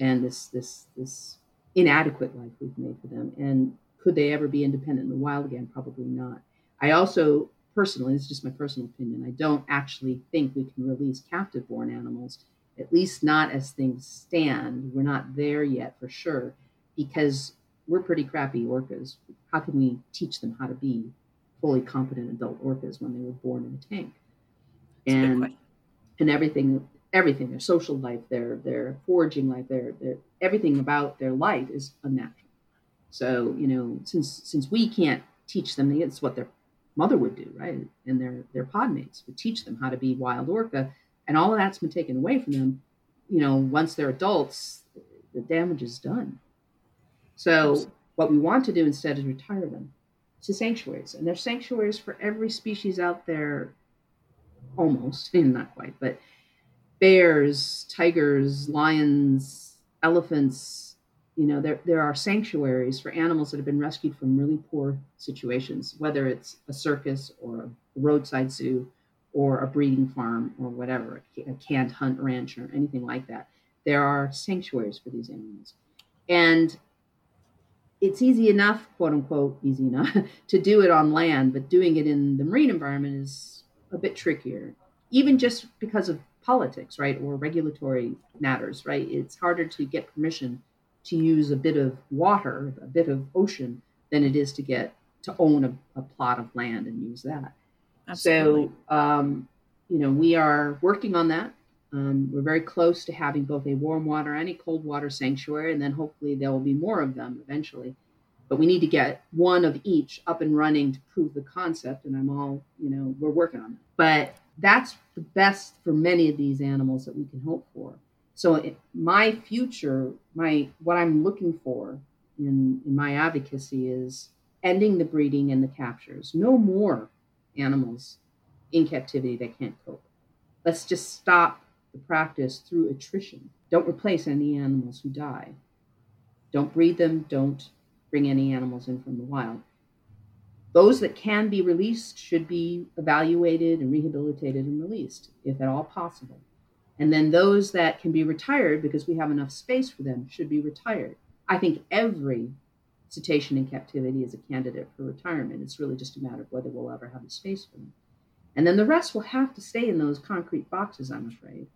and this this this inadequate life we've made for them and could they ever be independent? In the wild again probably not. I also personally it's just my personal opinion i don't actually think we can release captive born animals at least not as things stand. We're not there yet for sure because we're pretty crappy orcas. How can we teach them how to be fully competent adult orcas when they were born in a tank? That's and and everything everything their social life their their foraging life their, their everything about their life is unnatural so you know since since we can't teach them it's what their mother would do right? And their their pod mates would teach them how to be wild orca. And all of that's been taken away from them you know once they're adults the damage is done. So what we want to do instead is retire them to sanctuaries. And there's sanctuaries for every species out there almost not quite but bears, tigers, lions, elephants. You know, there, there are sanctuaries for animals that have been rescued from really poor situations, whether it's a circus or a roadside zoo or a breeding farm or whatever, a canned hunt ranch or anything like that. There are sanctuaries for these animals. And it's easy enough, quote unquote, easy enough to do it on land, but doing it in the marine environment is a bit trickier, even just because of politics, right, or regulatory matters, right? It's harder to get permission to use a bit of water, a bit of ocean, than it is to get to own a, a plot of land and use that. Absolutely. So, um, you know, we are working on that. Um, we're very close to having both a warm water and a cold water sanctuary, and then hopefully there will be more of them eventually. But we need to get one of each up and running to prove the concept, and I'm all, you know, we're working on it. But that's the best for many of these animals that we can hope for. So it, my future, my what I'm looking for in, in my advocacy is ending the breeding and the captures. No more animals in captivity that can't cope. Let's just stop the practice through attrition. Don't replace any animals who die. Don't breed them. Don't bring any animals in from the wild. Those that can be released should be evaluated and rehabilitated and released, if at all possible. And then those that can be retired because we have enough space for them should be retired. I think every cetacean in captivity is a candidate for retirement. It's really just a matter of whether we'll ever have the space for them. And then the rest will have to stay in those concrete boxes, I'm afraid.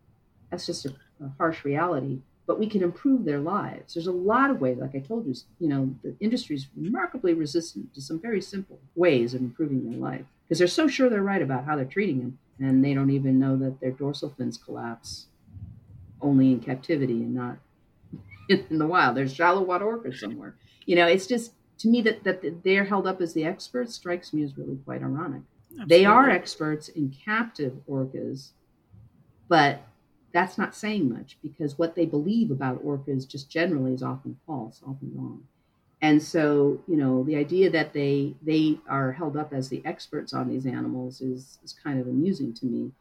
That's just a, a harsh reality. But we can improve their lives. There's a lot of ways, like I told you, you know, the industry is remarkably resistant to some very simple ways of improving their life because they're so sure they're right about how they're treating them, and they don't even know that their dorsal fins collapse only in captivity and not in the wild. There's shallow water orcas somewhere. You know, it's just to me that that they're held up as the experts strikes me as really quite ironic. Absolutely. They are experts in captive orcas, but that's not saying much because what they believe about orcas just generally is often false, often wrong. And so, you know, the idea that they they are held up as the experts on these animals is is kind of amusing to me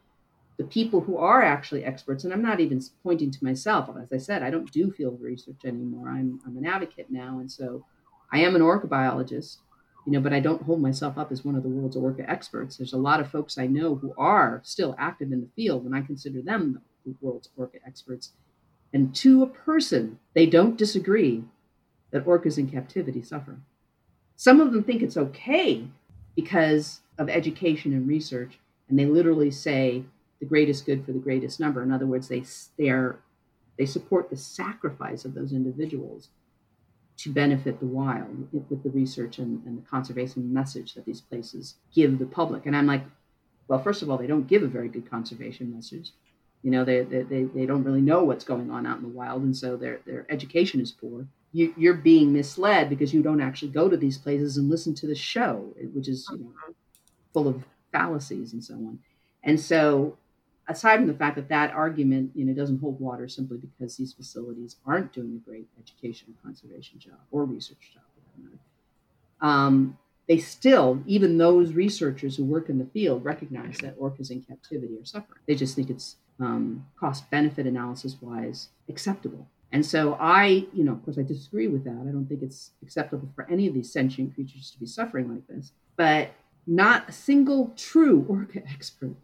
the people who are actually experts, and I'm not even pointing to myself. As I said, I don't do field research anymore. I'm, I'm an advocate now. And so I am an orca biologist, you know, but I don't hold myself up as one of the world's orca experts. There's a lot of folks I know who are still active in the field, and I consider them the world's orca experts. And to a person, they don't disagree that orcas in captivity suffer. Some of them think it's okay because of education and research, and they literally say the greatest good for the greatest number. In other words, they they are they support the sacrifice of those individuals to benefit the wild with the research and, and the conservation message that these places give the public. And I'm like, well, first of all, they don't give a very good conservation message. You know, they, they, they, they don't really know what's going on out in the wild, and so their, their education is poor. You, you're being misled because you don't actually go to these places and listen to the show, which is you know, full of fallacies and so on. And so aside from the fact that that argument you know doesn't hold water simply because these facilities aren't doing a great education and conservation job or research job um, they still even those researchers who work in the field recognize that orcas in captivity are suffering. They just think it's um, cost benefit analysis wise acceptable and so i you know of course i disagree with that. I don't think it's acceptable for any of these sentient creatures to be suffering like this. But not a single true orca expert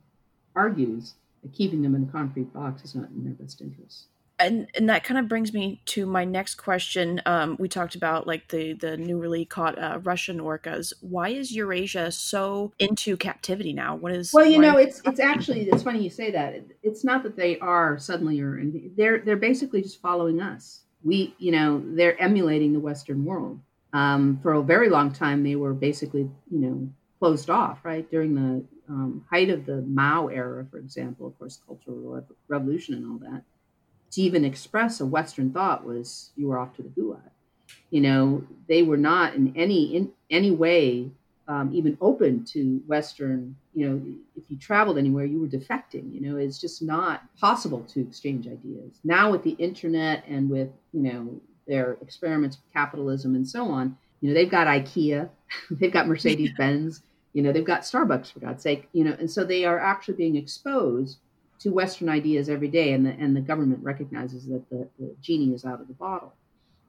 argues that keeping them in a concrete box is not in their best interest and and that kind of brings me to my next question. Um, we talked about like the the newly caught uh, Russian orcas. Why is Eurasia so into captivity now? What is well, you know, it's it's actually it's funny you say that. It's not that they are suddenly or. They're they're basically just following us. We you know they're emulating the Western world. Um, for a very long time, they were basically you know closed off right during the um, height of the Mao era, for example, of course, Cultural Revolution and all that, to even express a Western thought was you were off to the Gulag. You know, they were not in any in any way um, even open to Western. You know, if you traveled anywhere, you were defecting. You know, it's just not possible to exchange ideas now with the internet and with you know their experiments with capitalism and so on. You know, they've got IKEA, they've got Mercedes Benz you know, they've got Starbucks for God's sake. You know, and so they are actually being exposed to Western ideas every day, and the and the government recognizes that the, the genie is out of the bottle,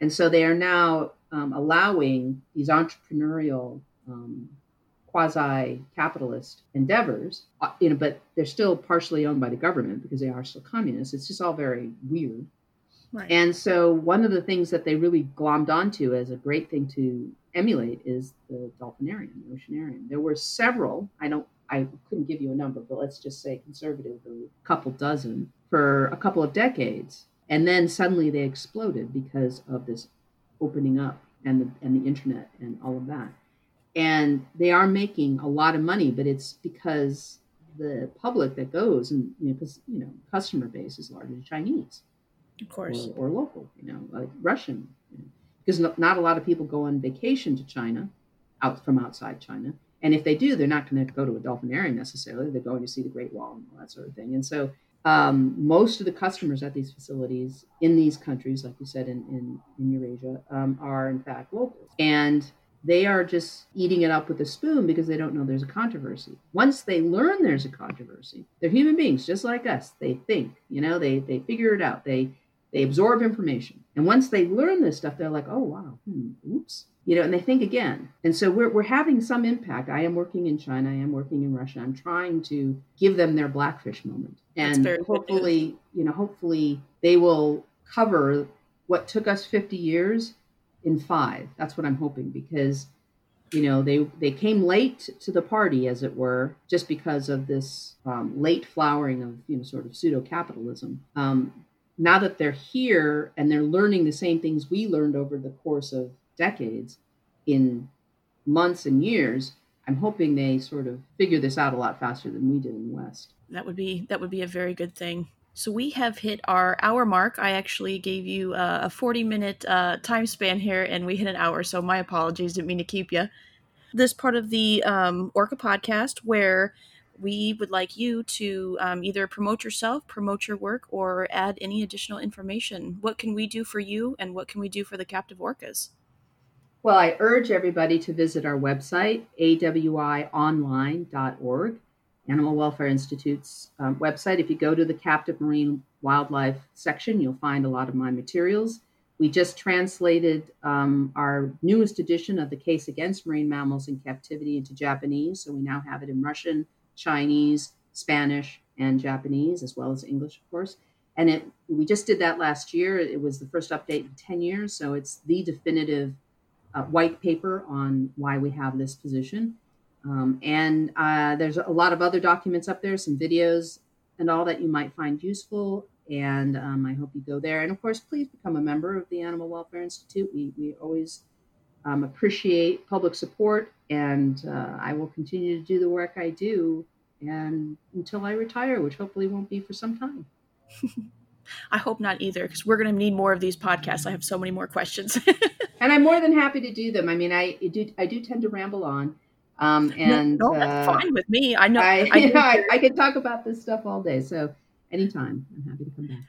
and so they are now um, allowing these entrepreneurial um, quasi capitalist endeavors, uh, you know, but they're still partially owned by the government because they are still communists. It's just all very weird. Right. And so, one of the things that they really glommed onto as a great thing to emulate is the dolphinarium, the oceanarium. There were several. I don't. I couldn't give you a number, but let's just say conservatively, a couple dozen for a couple of decades, and then suddenly they exploded because of this opening up and the and the internet and all of that. And they are making a lot of money, but it's because the public that goes and you know because you know customer base is largely Chinese, of course, or, or local, you know, like Russian, you know, because not a lot of people go on vacation to China, out from outside China. And if they do, they're not going to go to a dolphinarium necessarily. They're going to see the Great Wall and all that sort of thing. And so um, most of the customers at these facilities in these countries, like you said, in, in, in Eurasia, um, are in fact locals. And they are just eating it up with a spoon because they don't know there's a controversy. Once they learn there's a controversy, they're human beings just like us. They think, you know, they, they figure it out. They, they absorb information. And once they learn this stuff, they're like, oh, wow, hmm, oops, you know, and they think again. And so we're, we're having some impact. I am working in China, I am working in Russia. I'm trying to give them their blackfish moment. And hopefully, you know, hopefully they will cover what took us 50 years in five. That's what I'm hoping because, you know, they, they came late to the party, as it were, just because of this um, late flowering of, you know, sort of pseudo capitalism. Um, now that they're here and they're learning the same things we learned over the course of decades in months and years i'm hoping they sort of figure this out a lot faster than we did in the west that would be that would be a very good thing so we have hit our hour mark i actually gave you a 40 minute uh, time span here and we hit an hour so my apologies didn't mean to keep you this part of the um, orca podcast where we would like you to um, either promote yourself, promote your work, or add any additional information. What can we do for you, and what can we do for the captive orcas? Well, I urge everybody to visit our website, awionline.org, Animal Welfare Institute's um, website. If you go to the captive marine wildlife section, you'll find a lot of my materials. We just translated um, our newest edition of the case against marine mammals in captivity into Japanese. So we now have it in Russian, Chinese, Spanish, and Japanese, as well as English, of course. And it we just did that last year. It was the first update in 10 years. So it's the definitive uh, white paper on why we have this position. Um, and uh, there's a lot of other documents up there, some videos and all that you might find useful. And um, I hope you go there. And of course, please become a member of the Animal Welfare Institute. We, we always um, appreciate public support, and uh, I will continue to do the work I do and until I retire, which hopefully won't be for some time. I hope not either, because we're going to need more of these podcasts. I have so many more questions. and I'm more than happy to do them. I mean, I do I do tend to ramble on, um, and no, no that's uh, fine with me. I know I, I, know, I, I can talk about this stuff all day. So anytime, I'm happy to come back.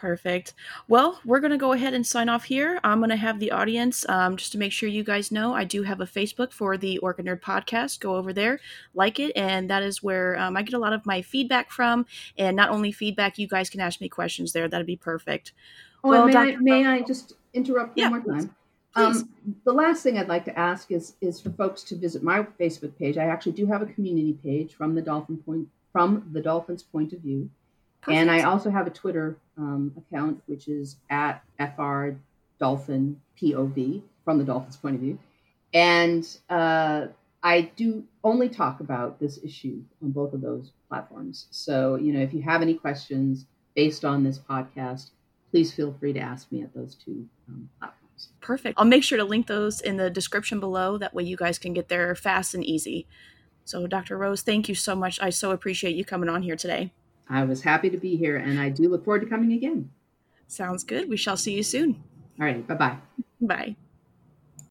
Perfect. Well, we're going to go ahead and sign off here. I'm going to have the audience, um, just to make sure you guys know, I do have a Facebook for the Orca Nerd podcast. Go over there, like it, and that is where um, I get a lot of my feedback from. And not only feedback, you guys can ask me questions there. That'd be perfect. Oh, well, may. I, may I just interrupt yeah, one more time? Um, the last thing I'd like to ask is is for folks to visit my Facebook page. I actually do have a community page from the dolphin point from the dolphin's point of view, Perfect. and I also have a Twitter um, account which is at fr dolphin pov from the dolphin's point of view, and uh, I do only talk about this issue on both of those platforms. So you know if you have any questions based on this podcast, please feel free to ask me at those two um, platforms. Perfect. I'll make sure to link those in the description below. That way you guys can get there fast and easy. So, Dr. Rose, thank you so much. I so appreciate you coming on here today. I was happy to be here, and I do look forward to coming again. Sounds good. We shall see you soon. All right. Bye-bye. Bye.